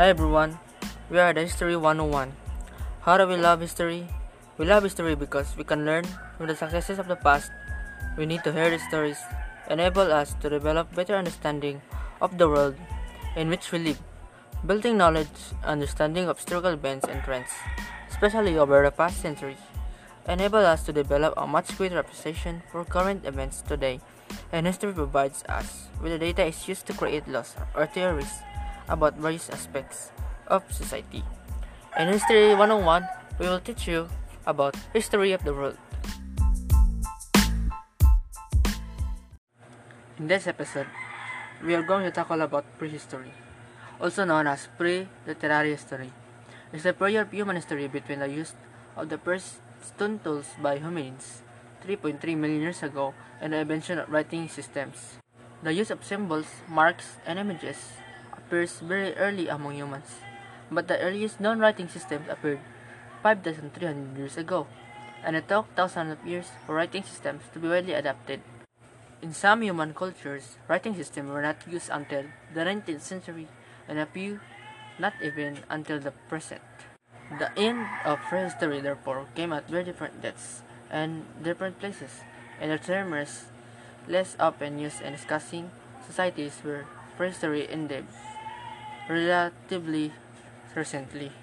Hi everyone, we are the History 101. How do we love history? We love history because we can learn from the successes of the past. We need to hear the stories, enable us to develop better understanding of the world in which we live, building knowledge, understanding of historical events and trends, especially over the past century, enable us to develop a much greater appreciation for current events today, and history provides us with the data is used to create laws or theories about various aspects of society. In History 101, we will teach you about history of the world. In this episode, we are going to tackle about prehistory, also known as pre-literary history. It's the period of human history between the use of the first stone tools by humans 3.3 million years ago and the invention of writing systems. The use of symbols, marks, and images appears very early among humans, but the earliest known writing systems appeared 5,300 years ago, and it took thousands of years for writing systems to be widely adopted. In some human cultures, writing systems were not used until the 19th century, and a few not even until the present. The end of prehistory, therefore, came at very different dates and different places, and the term less often used in discussing societies where prehistory ended relatively recently.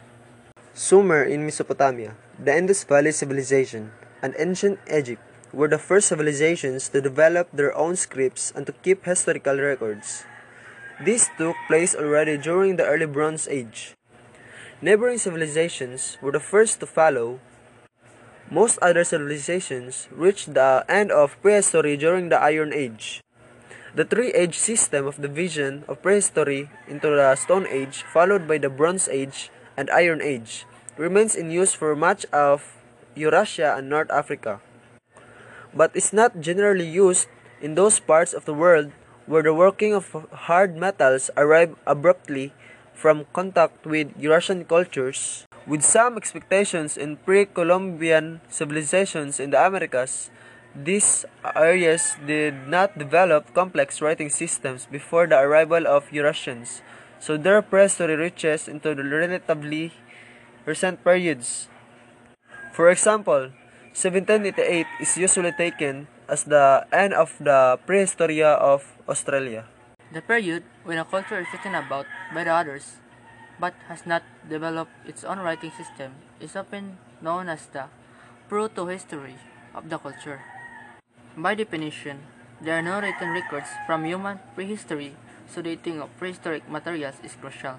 Sumer in Mesopotamia, the Indus Valley Civilization, and ancient Egypt were the first civilizations to develop their own scripts and to keep historical records. This took place already during the early Bronze Age. Neighboring civilizations were the first to follow. Most other civilizations reached the end of prehistory during the Iron Age. The three-age system of division of prehistory into the Stone Age, followed by the Bronze Age and Iron Age, remains in use for much of Eurasia and North Africa, but is not generally used in those parts of the world where the working of hard metals arrive abruptly from contact with Eurasian cultures, with some expectations in pre-Columbian civilizations in the Americas these areas did not develop complex writing systems before the arrival of Eurasians, so their prehistory reaches into the relatively recent periods. For example, 1788 is usually taken as the end of the prehistory of Australia. The period when a culture is written about by the others but has not developed its own writing system is often known as the proto-history of the culture. By definition, there are no written records from human prehistory, so dating of prehistoric materials is crucial.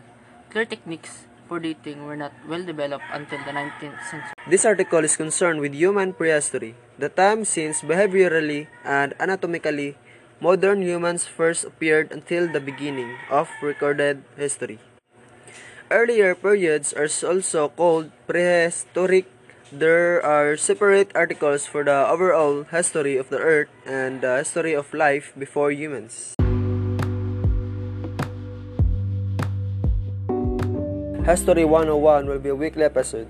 Clear techniques for dating were not well developed until the 19th century. This article is concerned with human prehistory, the time since behaviorally and anatomically modern humans first appeared until the beginning of recorded history. Earlier periods are also called prehistoric there are separate articles for the overall history of the earth and the history of life before humans. History 101 will be a weekly episode.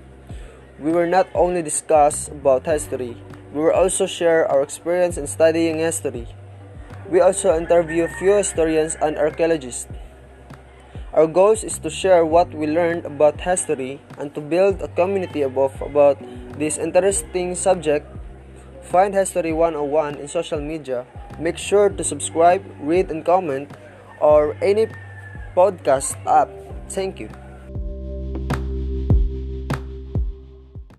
We will not only discuss about history, we will also share our experience in studying history. We also interview few historians and archaeologists. Our goal is to share what we learned about history and to build a community above about this interesting subject. Find History 101 in social media. Make sure to subscribe, read, and comment or any podcast app. Thank you.